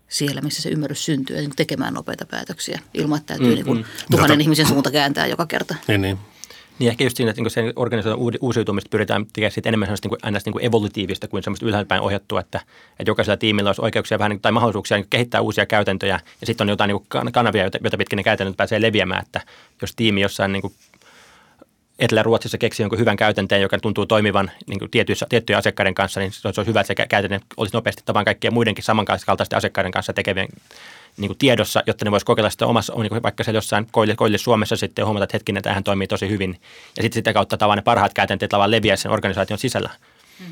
siellä, missä se ymmärrys syntyy, ja tekemään nopeita päätöksiä ilman, että täytyy mm, niin kuin mm. tuhannen Jota. ihmisen suunta kääntää joka kerta. Niin, niin. Niin ehkä just siinä, että niin sen organisaation uusiutumista pyritään tekemään enemmän sellaista niin kuin, niin kuin evolutiivista kuin semmoista ylhäältäpäin ohjattua, että, että jokaisella tiimillä olisi oikeuksia vähän niin, tai mahdollisuuksia niin kehittää uusia käytäntöjä ja sitten on jotain niin kuin kanavia, joita, joita pitkin ne käytännöt pääsee leviämään, että jos tiimi jossain niin kuin Etelä-Ruotsissa keksi jonkun hyvän käytänteen, joka tuntuu toimivan niin tietyissä, tiettyjen asiakkaiden kanssa, niin se olisi hyvä, että se käytäntö olisi nopeasti tavan kaikkien muidenkin samankaltaisten asiakkaiden kanssa tekevien niin kuin tiedossa, jotta ne voisi kokeilla sitä omassa, niin kuin vaikka se jossain koille, koille Suomessa sitten huomata, että hetkinen, tämähän toimii tosi hyvin. Ja sitten sitä kautta tavan ne parhaat käytänteet tavan leviää sen organisaation sisällä. Mm.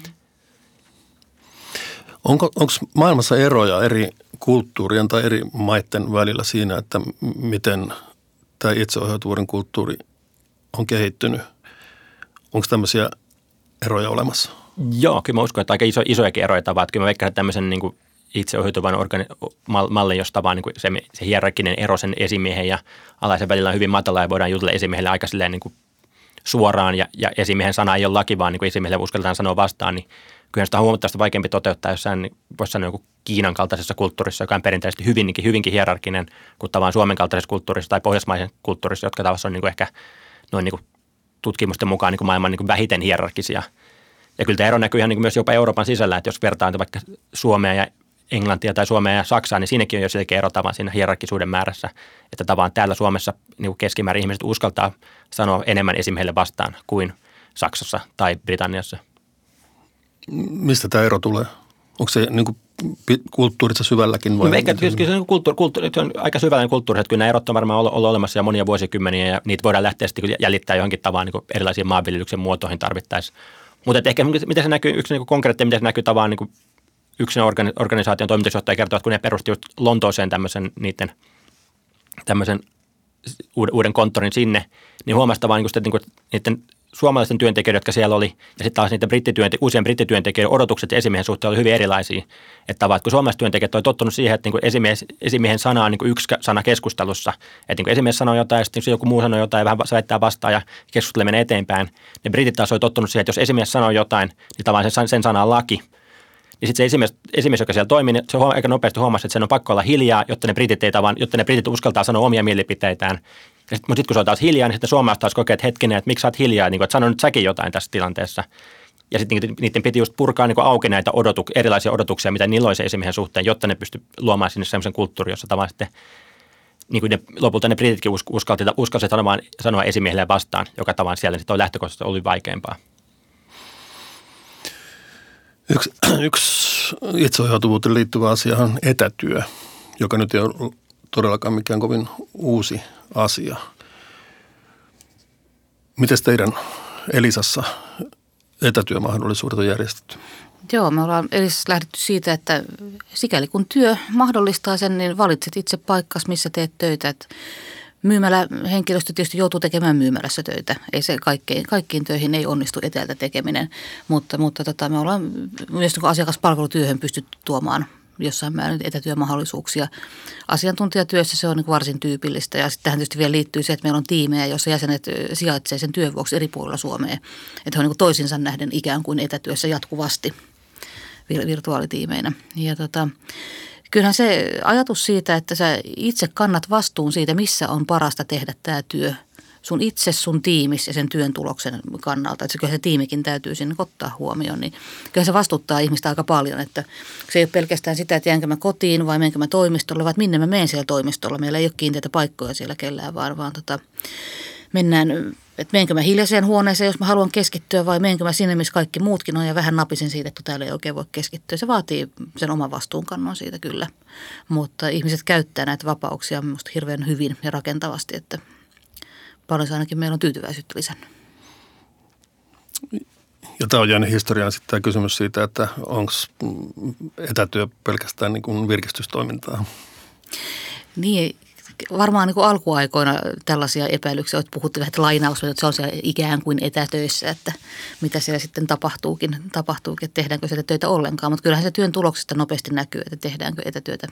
Onko onko maailmassa eroja eri kulttuurien tai eri maiden välillä siinä, että miten tämä itseohjautuvuuden kulttuuri on kehittynyt? Onko tämmöisiä eroja olemassa? Joo, kyllä mä uskon, että aika iso, isojakin eroja tavat. Kyllä mä veikkaan, että tämmöisen niin kuin itseohjautuvan organi- mallin, josta vaan niin se, se hierarkinen ero sen esimiehen ja alaisen välillä on hyvin matala ja voidaan jutella esimiehelle aika silleen niin kuin suoraan ja, ja esimiehen sana ei ole laki, vaan niin kuin esimiehelle uskalletaan sanoa vastaan, niin kyllä sitä on huomattavasti vaikeampi toteuttaa jossain, voisi sanoa joku Kiinan kaltaisessa kulttuurissa, joka on perinteisesti hyvinkin, hyvinkin hierarkinen, kuin Suomen kaltaisessa kulttuurissa tai pohjoismaisen kulttuurissa, jotka taas on niin kuin ehkä noin niin kuin tutkimusten mukaan niin kuin maailman niin kuin vähiten hierarkisia. Ja kyllä tämä ero näkyy ihan niin kuin myös jopa Euroopan sisällä, että jos vertaan vaikka Suomea ja Englantia tai Suomea ja Saksaa, niin siinäkin on jo selkeä ero tavan siinä hierarkisuuden määrässä, että tavan täällä Suomessa niin kuin keskimäärin ihmiset uskaltaa sanoa enemmän esimiehelle vastaan kuin Saksassa tai Britanniassa. Mistä tämä ero tulee? Onko se niin kuin kulttuurissa syvälläkin? Vai no, ehkä kyllä se on, kulttuuri, kulttuuri, se on aika syvällinen kulttuuri, että kyllä nämä erot on varmaan ollut, ollut olemassa jo monia vuosikymmeniä ja niitä voidaan lähteä sitten jäljittää johonkin tavalla niin erilaisiin maanviljelyksen muotoihin tarvittaisiin. Mutta ehkä miten se näkyy, yksi niin konkreettinen, miten se näkyy tavallaan niin yksin organisaation toimitusjohtaja kertoo, että kun ne perusti just Lontooseen tämmöisen niiden tämmöisen uuden, uuden konttorin sinne, niin huomasi vaan, niin että, niin kuin, niiden suomalaisten työntekijöiden, jotka siellä oli, ja sitten taas niitä brittityönte- uusien brittityöntekijöiden odotukset esimiehen suhteen oli hyvin erilaisia. Että tavallaan, kun suomalaiset työntekijät oli tottunut siihen, että niin esimies, esimiehen sana on niin yksi sana keskustelussa. Että niin esimies sanoo jotain, ja sitten joku muu sanoo jotain, ja vähän väittää vastaan, ja keskustelu menee eteenpäin. Ne britit taas oli tottunut siihen, että jos esimies sanoo jotain, niin tavallaan sen, sen sana on laki. Ja sitten se esimies, esimies, joka siellä toimii, niin se aika nopeasti huomasi, että sen on pakko olla hiljaa, jotta ne britit, ei tavan, jotta ne britit uskaltaa sanoa omia mielipiteitään. Mutta sitten kun se on taas hiljaa, niin sitten suomalaiset taas kokee, että hetkinen, että miksi sä oot hiljaa, niin kuin, että sano nyt säkin jotain tässä tilanteessa. Ja sitten niiden, piti just purkaa niin auki näitä odotu, erilaisia odotuksia, mitä niillä olisi esimiehen suhteen, jotta ne pysty luomaan sinne sellaisen kulttuurin, jossa tavallaan sitten niin kuin ne, lopulta ne brititkin uskalsivat, uskalsivat sanoa, sanoa esimiehelle vastaan, joka tavallaan siellä sitten oli lähtökohtaisesti oli vaikeampaa. Yksi, yksi itseohjautuvuuteen liittyvä asia on etätyö, joka nyt ei ole todellakaan mikään kovin uusi asia. Miten teidän Elisassa etätyömahdollisuudet on järjestetty? Joo, me ollaan Elisassa lähdetty siitä, että sikäli kun työ mahdollistaa sen, niin valitset itse paikkas, missä teet töitä. Että Myymälä henkilöstö tietysti joutuu tekemään myymälässä töitä. Ei se kaikkein, kaikkiin töihin ei onnistu etäältä tekeminen, mutta, mutta tota, me ollaan myös niin asiakaspalvelutyöhön pystytty tuomaan jossain määrin etätyömahdollisuuksia. Asiantuntijatyössä se on niin varsin tyypillistä ja sitten tähän tietysti vielä liittyy se, että meillä on tiimejä, joissa jäsenet sijaitsevat sen työn vuoksi eri puolilla Suomea. Että he on niin toisinsa nähden ikään kuin etätyössä jatkuvasti virtuaalitiimeinä. Ja tota, kyllähän se ajatus siitä, että sä itse kannat vastuun siitä, missä on parasta tehdä tämä työ – sun itse, sun tiimis ja sen työn tuloksen kannalta. Että kyllä se tiimikin täytyy sinne ottaa huomioon. Niin kyllä se vastuuttaa ihmistä aika paljon, että se ei ole pelkästään sitä, että jäänkö mä kotiin vai menkö mä toimistolle, vaan minne mä menen siellä toimistolla. Meillä ei ole kiinteitä paikkoja siellä kellään, vaan, vaan tota, mennään, että menenkö mä hiljaiseen huoneeseen, jos mä haluan keskittyä vai menenkö mä sinne, missä kaikki muutkin on ja vähän napisin siitä, että täällä ei oikein voi keskittyä. Se vaatii sen oman vastuunkannon siitä kyllä, mutta ihmiset käyttää näitä vapauksia minusta hirveän hyvin ja rakentavasti, että paljon se ainakin meillä on tyytyväisyyttä lisännyt. Ja tämä on jäänyt historiaan sitten tämä kysymys siitä, että onko etätyö pelkästään niin kuin virkistystoimintaa? Niin, varmaan niin kuin alkuaikoina tällaisia epäilyksiä, että puhuttiin vähän lainaus, että se on siellä ikään kuin etätöissä, että mitä siellä sitten tapahtuukin, tapahtuukin että tehdäänkö sitä töitä ollenkaan. Mutta kyllähän se työn tuloksista nopeasti näkyy, että tehdäänkö etätyötä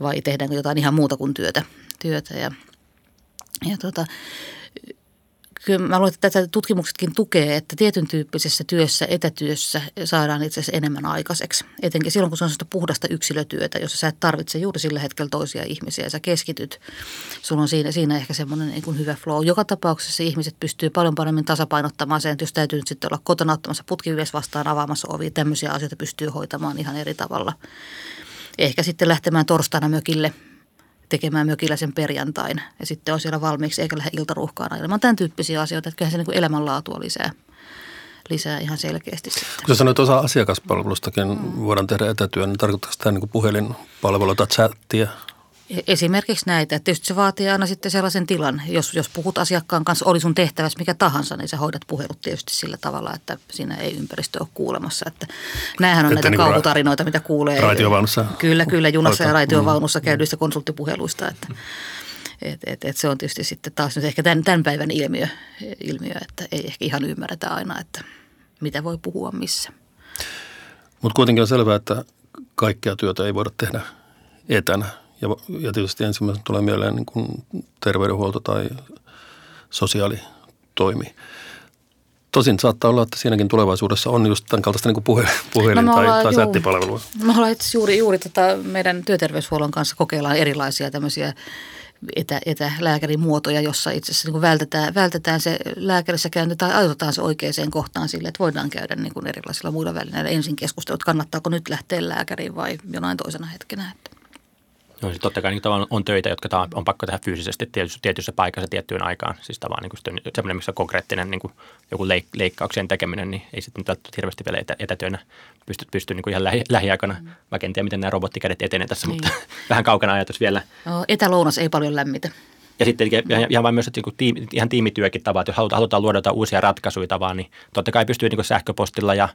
vai tehdäänkö jotain ihan muuta kuin työtä. työtä. Ja, ja tota, kyllä mä luulen, että tätä tutkimuksetkin tukee, että tietyn tyyppisessä työssä, etätyössä saadaan itse asiassa enemmän aikaiseksi. Etenkin silloin, kun se on sellaista puhdasta yksilötyötä, jossa sä et tarvitse juuri sillä hetkellä toisia ihmisiä ja sä keskityt. Sulla on siinä, siinä ehkä semmoinen niin hyvä flow. Joka tapauksessa ihmiset pystyy paljon paremmin tasapainottamaan sen, että jos täytyy nyt sitten olla kotona ottamassa putkivies vastaan avaamassa ovi, tämmöisiä asioita pystyy hoitamaan ihan eri tavalla. Ehkä sitten lähtemään torstaina mökille – tekemään mökillä sen perjantain ja sitten on siellä valmiiksi eikä lähde iltaruuhkaan ajelemaan. Tämän tyyppisiä asioita, että kyllähän se niin elämänlaatua lisää, lisää ihan selkeästi sitten. Kun sanoit osa asiakaspalvelustakin mm. voidaan tehdä etätyön, niin tarkoittaako tämä niin puhelinpalvelua tai chattia? Esimerkiksi näitä. Että tietysti se vaatii aina sitten sellaisen tilan, jos, jos puhut asiakkaan kanssa, oli sun tehtävässä mikä tahansa, niin sä hoidat puhelut tietysti sillä tavalla, että siinä ei ympäristö ole kuulemassa. Että näähän on että näitä niin kauhutarinoita, mitä kuulee. Raitiovaunussa. Kyllä, kyllä, junassa ja raitiovaunussa mm. käydyistä konsulttipuheluista. Että, et, et, et se on tietysti sitten taas nyt ehkä tämän, tämän päivän ilmiö, ilmiö, että ei ehkä ihan ymmärretä aina, että mitä voi puhua missä. Mutta kuitenkin on selvää, että kaikkea työtä ei voida tehdä etänä ja, ja tietysti ensimmäisenä tulee mieleen niin kuin terveydenhuolto tai sosiaalitoimi. Tosin saattaa olla, että siinäkin tulevaisuudessa on just tämän kaltaista niin kuin puhelin, puhelin no tai, tai sättipalvelua. Me ollaan itse juuri, juuri tota meidän työterveyshuollon kanssa kokeillaan erilaisia tämmöisiä etä, etälääkärimuotoja, jossa itse asiassa niin vältetään, vältetään se lääkärissä käynti tai ajoitetaan se oikeaan kohtaan sille, että voidaan käydä niin kuin erilaisilla muilla välineillä ensin keskustelut, kannattaako nyt lähteä lääkäriin vai jonain toisena hetkenä. Että. No siis totta kai niin tavallaan on töitä, jotka on pakko tehdä fyysisesti tietyssä, tietyssä paikassa tiettyyn aikaan. Siis tavallaan niin kuin semmoinen, missä on konkreettinen niin kuin joku leik, leikkauksien tekeminen, niin ei sitten hirveästi vielä etä, etätyönä pysty, pysty niin kuin ihan lähi, lähiaikana. Mm. Mä en tiedä, miten nämä robottikädet etenee tässä, niin. mutta vähän kaukana ajatus vielä. No, etälounas ei paljon lämmitä. Ja sitten ihan vain myös että ihan tiimityökin tavat, jos halutaan, luoda jotain uusia ratkaisuja vaan, niin totta kai pystyy niin sähköpostilla ja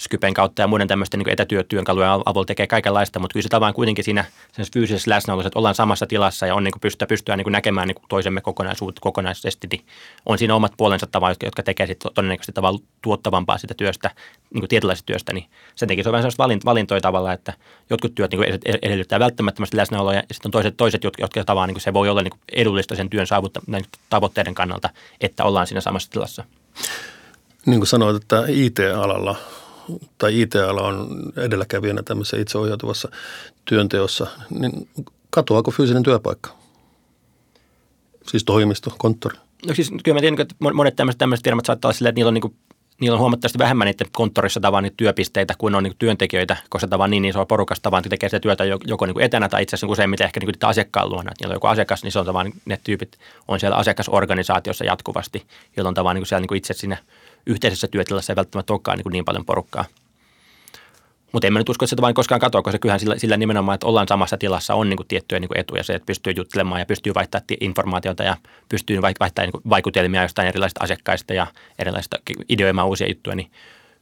Skypen kautta ja muiden tämmöisten niin etätyötyönkalujen avulla tekee kaikenlaista, mutta kyllä se tavan kuitenkin siinä fyysisessä läsnäolossa, että ollaan samassa tilassa ja on niin pystyä, pystyä niin näkemään niin toisemme kokonaisuutta kokonaisesti, niin on siinä omat puolensa tavan, jotka tekee sitten todennäköisesti tavalla tuottavampaa sitä työstä, niin tietynlaisesta työstä, niin sen takia se on vähän sellaista valintoja tavalla, että jotkut työt niin edellyttää välttämättömästi läsnäoloa ja sitten on toiset, toiset jotka, jotka tavallaan niin se voi olla niin edullista sen työn saavuttamisen tavoitteiden kannalta, että ollaan siinä samassa tilassa. Niin kuin sanoit, että IT-alalla tai IT-ala on edelläkävijänä tämmöisessä itseohjautuvassa työnteossa, niin katoaako fyysinen työpaikka? Siis toimisto, konttori? No siis kyllä mä tiedän, että monet tämmöiset, tämmöiset firmat saattaa olla silleen, että niillä on niin niillä on huomattavasti vähemmän niiden konttorissa tavan niitä työpisteitä kuin on niin työntekijöitä, koska tavan niin iso porukasta tavan tekee sitä työtä joko niin etänä tai itse asiassa useimmiten ehkä niin asiakkaan luona. Että niillä on joku asiakas, niin se on tavan, ne tyypit on siellä asiakasorganisaatiossa jatkuvasti, jolloin tavan niin siellä niin itse siinä yhteisessä työtilassa ei välttämättä olekaan niin, niin paljon porukkaa. Mutta en mä nyt usko, että se vain koskaan katoa, koska kyllähän sillä, sillä nimenomaan, että ollaan samassa tilassa, on niin kuin tiettyjä niin kuin etuja. Se, että pystyy juttelemaan ja pystyy vaihtamaan informaatiota ja pystyy vaihtamaan niin vaikutelmia jostain erilaisista asiakkaista ja erilaisista ideoimaan uusia juttuja, niin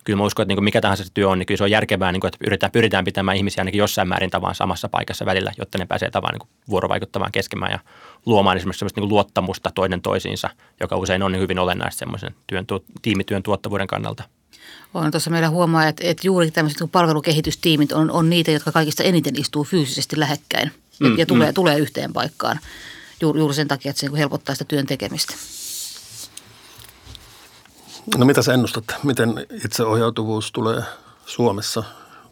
kyllä mä uskon, että niin mikä tahansa se työ on, niin kyllä se on järkevää, niin kuin, että pyritään, pyritään pitämään ihmisiä ainakin jossain määrin tavan samassa paikassa välillä, jotta ne pääsee tavan niin vuorovaikuttamaan keskemään ja luomaan esimerkiksi sellaista niin luottamusta toinen toisiinsa, joka usein on niin hyvin olennaista semmoisen työn, tiimityön tuottavuuden kannalta. On tuossa meillä huomaa, että, että juuri tämmöiset niin palvelukehitystiimit on, on niitä, jotka kaikista eniten istuu fyysisesti lähekkäin mm, ja tulee, mm. tulee yhteen paikkaan juuri, juuri sen takia, että se niin helpottaa sitä työn tekemistä. No mitä sä ennustat, miten itseohjautuvuus tulee Suomessa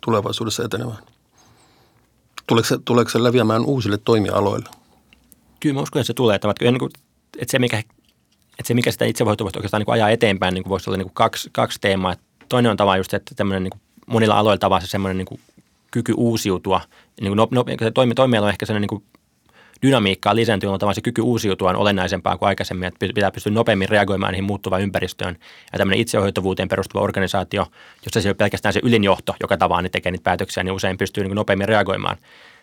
tulevaisuudessa etenemään? Tuleeko se, tuleeko se leviämään uusille toimialoille? Kyllä mä uskon, että se tulee. Että, että se, mikä, että se, mikä sitä itseohjautuvuutta oikeastaan niin ajaa eteenpäin, niin voisi olla niin kaksi, kaksi teemaa. Toinen on tavallaan just, että tämmöinen niin monilla aloilla tavallaan se semmoinen niin kyky uusiutua. Niin no, no, se toimi, toimiala on ehkä sellainen niin dynamiikkaa lisääntyy, mutta se kyky uusiutua on olennaisempaa kuin aikaisemmin, että pitää pystyä nopeammin reagoimaan niihin muuttuvaan ympäristöön. Ja tämmöinen itseohjautuvuuteen perustuva organisaatio, jossa se ei ole pelkästään se ylinjohto, joka niin tekee niitä päätöksiä, niin usein pystyy niin nopeammin reagoimaan.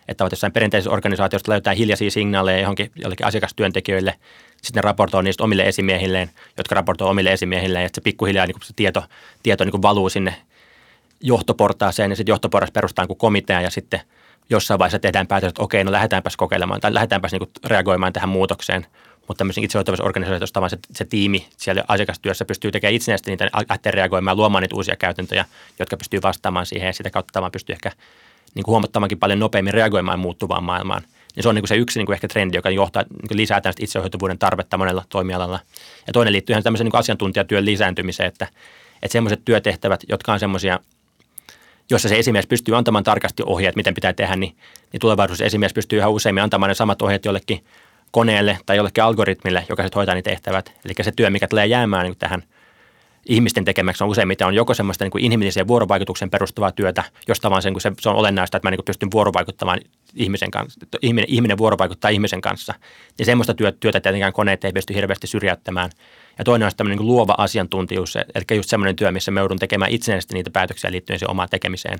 Että jossain perinteisessä organisaatiossa löytää hiljaisia signaaleja johonkin jollekin asiakastyöntekijöille, sitten ne raportoi niistä omille esimiehilleen, jotka raportoi omille esimiehilleen, että se pikkuhiljaa niin se tieto, tieto niin valuu sinne johtoportaaseen ja sitten johtoporras perustaa kuin komitea ja sitten – jossain vaiheessa tehdään päätös, että okei, no lähdetäänpäs kokeilemaan tai lähdetäänpäs niin reagoimaan tähän muutokseen. Mutta tämmöisen itsehoitavassa organisaatiossa se, se, tiimi siellä asiakastyössä pystyy tekemään itsenäisesti niitä, lähteä reagoimaan, luomaan niitä uusia käytäntöjä, jotka pystyy vastaamaan siihen ja sitä kautta pystyy ehkä niin kuin huomattavankin paljon nopeammin reagoimaan muuttuvaan maailmaan. Ja se on niin kuin se yksi niin kuin ehkä trendi, joka johtaa, niin kuin lisää tästä itsehoitavuuden tarvetta monella toimialalla. Ja toinen liittyy ihan tämmöisen niin kuin asiantuntijatyön lisääntymiseen, että, että semmoiset työtehtävät, jotka on semmoisia – jossa se esimies pystyy antamaan tarkasti ohjeet, miten pitää tehdä, niin, niin tulevaisuudessa esimies pystyy ihan useimmin antamaan ne samat ohjeet jollekin koneelle tai jollekin algoritmille, joka sitten hoitaa ne tehtävät. Eli se työ, mikä tulee jäämään niin tähän ihmisten tekemäksi on useimmiten on joko semmoista niin kuin inhimilliseen vuorovaikutuksen perustuvaa työtä, josta vaan sen, kun se, se on olennaista, että mä niin kuin pystyn vuorovaikuttamaan ihmisen kanssa, ihminen, ihminen vuorovaikuttaa ihmisen kanssa. Ja semmoista työtä, työtä tietenkään koneet ei pysty hirveästi syrjäyttämään – ja toinen on tämmöinen niin luova asiantuntijuus, eli just semmoinen työ, missä me joudun tekemään itsenäisesti niitä päätöksiä liittyen siihen omaan tekemiseen.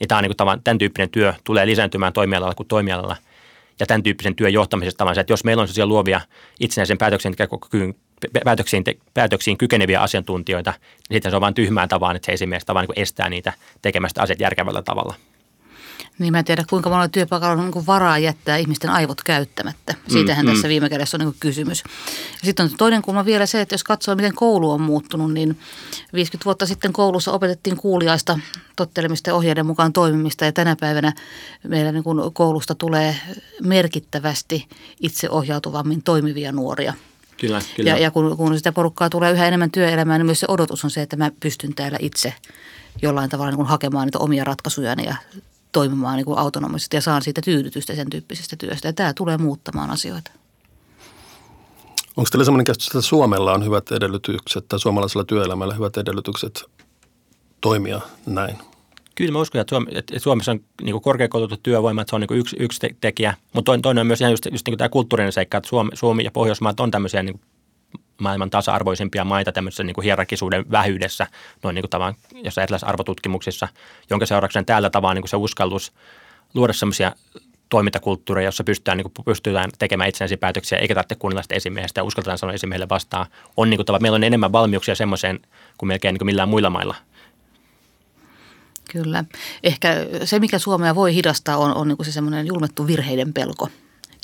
Niin tämä on niin kuin tämän tyyppinen työ tulee lisääntymään toimialalla kuin toimialalla. Ja tämän tyyppisen työn johtamisesta tavallaan että jos meillä on sellaisia luovia itsenäisen päätöksentekokyyn päätöksiin, päätöksiin kykeneviä asiantuntijoita, niin sitten se on vain tyhmään tavaan, että se esimerkiksi tavallaan niin estää niitä tekemästä asiat järkevällä tavalla. Niin mä en tiedä, kuinka monella työpaikalla on niin varaa jättää ihmisten aivot käyttämättä. Siitähän mm, tässä mm. viime kädessä on niin kysymys. Ja sitten on toinen kulma vielä se, että jos katsoo, miten koulu on muuttunut, niin 50 vuotta sitten koulussa opetettiin kuuliaista tottelemista ja ohjeiden mukaan toimimista. Ja tänä päivänä meillä niin koulusta tulee merkittävästi itseohjautuvammin toimivia nuoria. Kyllä, kyllä. Ja, ja kun, kun sitä porukkaa tulee yhä enemmän työelämään, niin myös se odotus on se, että mä pystyn täällä itse jollain tavalla niin hakemaan niitä omia ratkaisuja ja toimimaan niin kuin autonomisesti ja saan siitä tyydytystä sen tyyppisestä työstä. Ja tämä tulee muuttamaan asioita. Onko teillä sellainen käsitys, että Suomella on hyvät edellytykset tai suomalaisella työelämällä hyvät edellytykset toimia näin? Kyllä mä uskon, että, Suomessa on niin korkeakoulutettu työvoima, että se on niin yksi, yksi tekijä. Mutta toinen on myös ihan just, just niin tämä kulttuurinen seikka, että Suomi, Suomi ja Pohjoismaat on tämmöisiä niin maailman tasa-arvoisimpia maita tämmöisessä niin kuin hierarkisuuden vähyydessä, noin niin kuin tavan, jossain erilaisissa arvotutkimuksissa, jonka seurauksena täällä tavan niin kuin se uskallus luoda semmoisia toimintakulttuuria, jossa pystytään, niin kuin, pystytään tekemään itsenäisiä päätöksiä, eikä tarvitse kuunnella sitä esimiehestä ja uskalletaan sanoa esimiehelle vastaan. On niin kuin, meillä on enemmän valmiuksia semmoiseen kuin melkein niin kuin millään muilla mailla. Kyllä. Ehkä se, mikä Suomea voi hidastaa, on, on niin se semmoinen julmettu virheiden pelko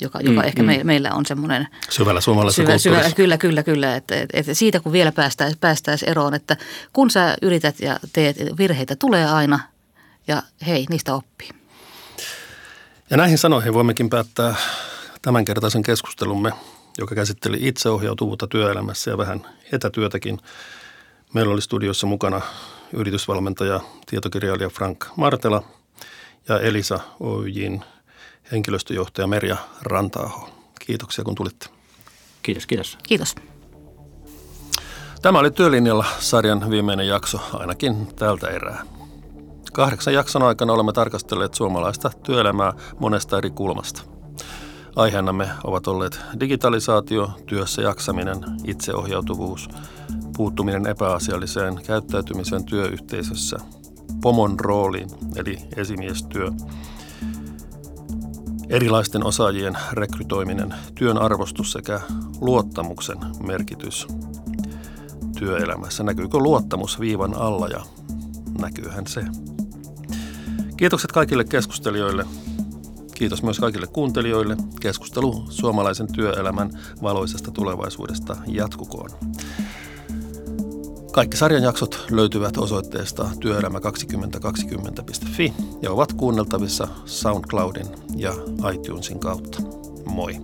joka, joka mm, ehkä mm. Me, meillä on semmoinen... Syvällä suomalaisessa syvä, syvä, Kyllä, kyllä, kyllä. Että, että siitä kun vielä päästäisiin päästäis eroon, että kun sä yrität ja teet, virheitä tulee aina ja hei, niistä oppii. Ja näihin sanoihin voimmekin päättää tämänkertaisen keskustelumme, joka käsitteli itseohjautuvuutta työelämässä ja vähän etätyötäkin. Meillä oli studiossa mukana yritysvalmentaja, tietokirjailija Frank Martela ja Elisa Ojin henkilöstöjohtaja Merja Rantaaho. Kiitoksia kun tulitte. Kiitos, kiitos. Kiitos. Tämä oli Työlinjalla sarjan viimeinen jakso, ainakin tältä erää. Kahdeksan jakson aikana olemme tarkastelleet suomalaista työelämää monesta eri kulmasta. Aiheenamme ovat olleet digitalisaatio, työssä jaksaminen, itseohjautuvuus, puuttuminen epäasialliseen käyttäytymiseen työyhteisössä, pomon rooliin eli esimiestyö, erilaisten osaajien rekrytoiminen, työn arvostus sekä luottamuksen merkitys työelämässä. Näkyykö luottamus viivan alla ja näkyyhän se. Kiitokset kaikille keskustelijoille. Kiitos myös kaikille kuuntelijoille. Keskustelu suomalaisen työelämän valoisesta tulevaisuudesta jatkukoon. Kaikki sarjan jaksot löytyvät osoitteesta työelämä2020.fi ja ovat kuunneltavissa SoundCloudin ja iTunesin kautta. Moi!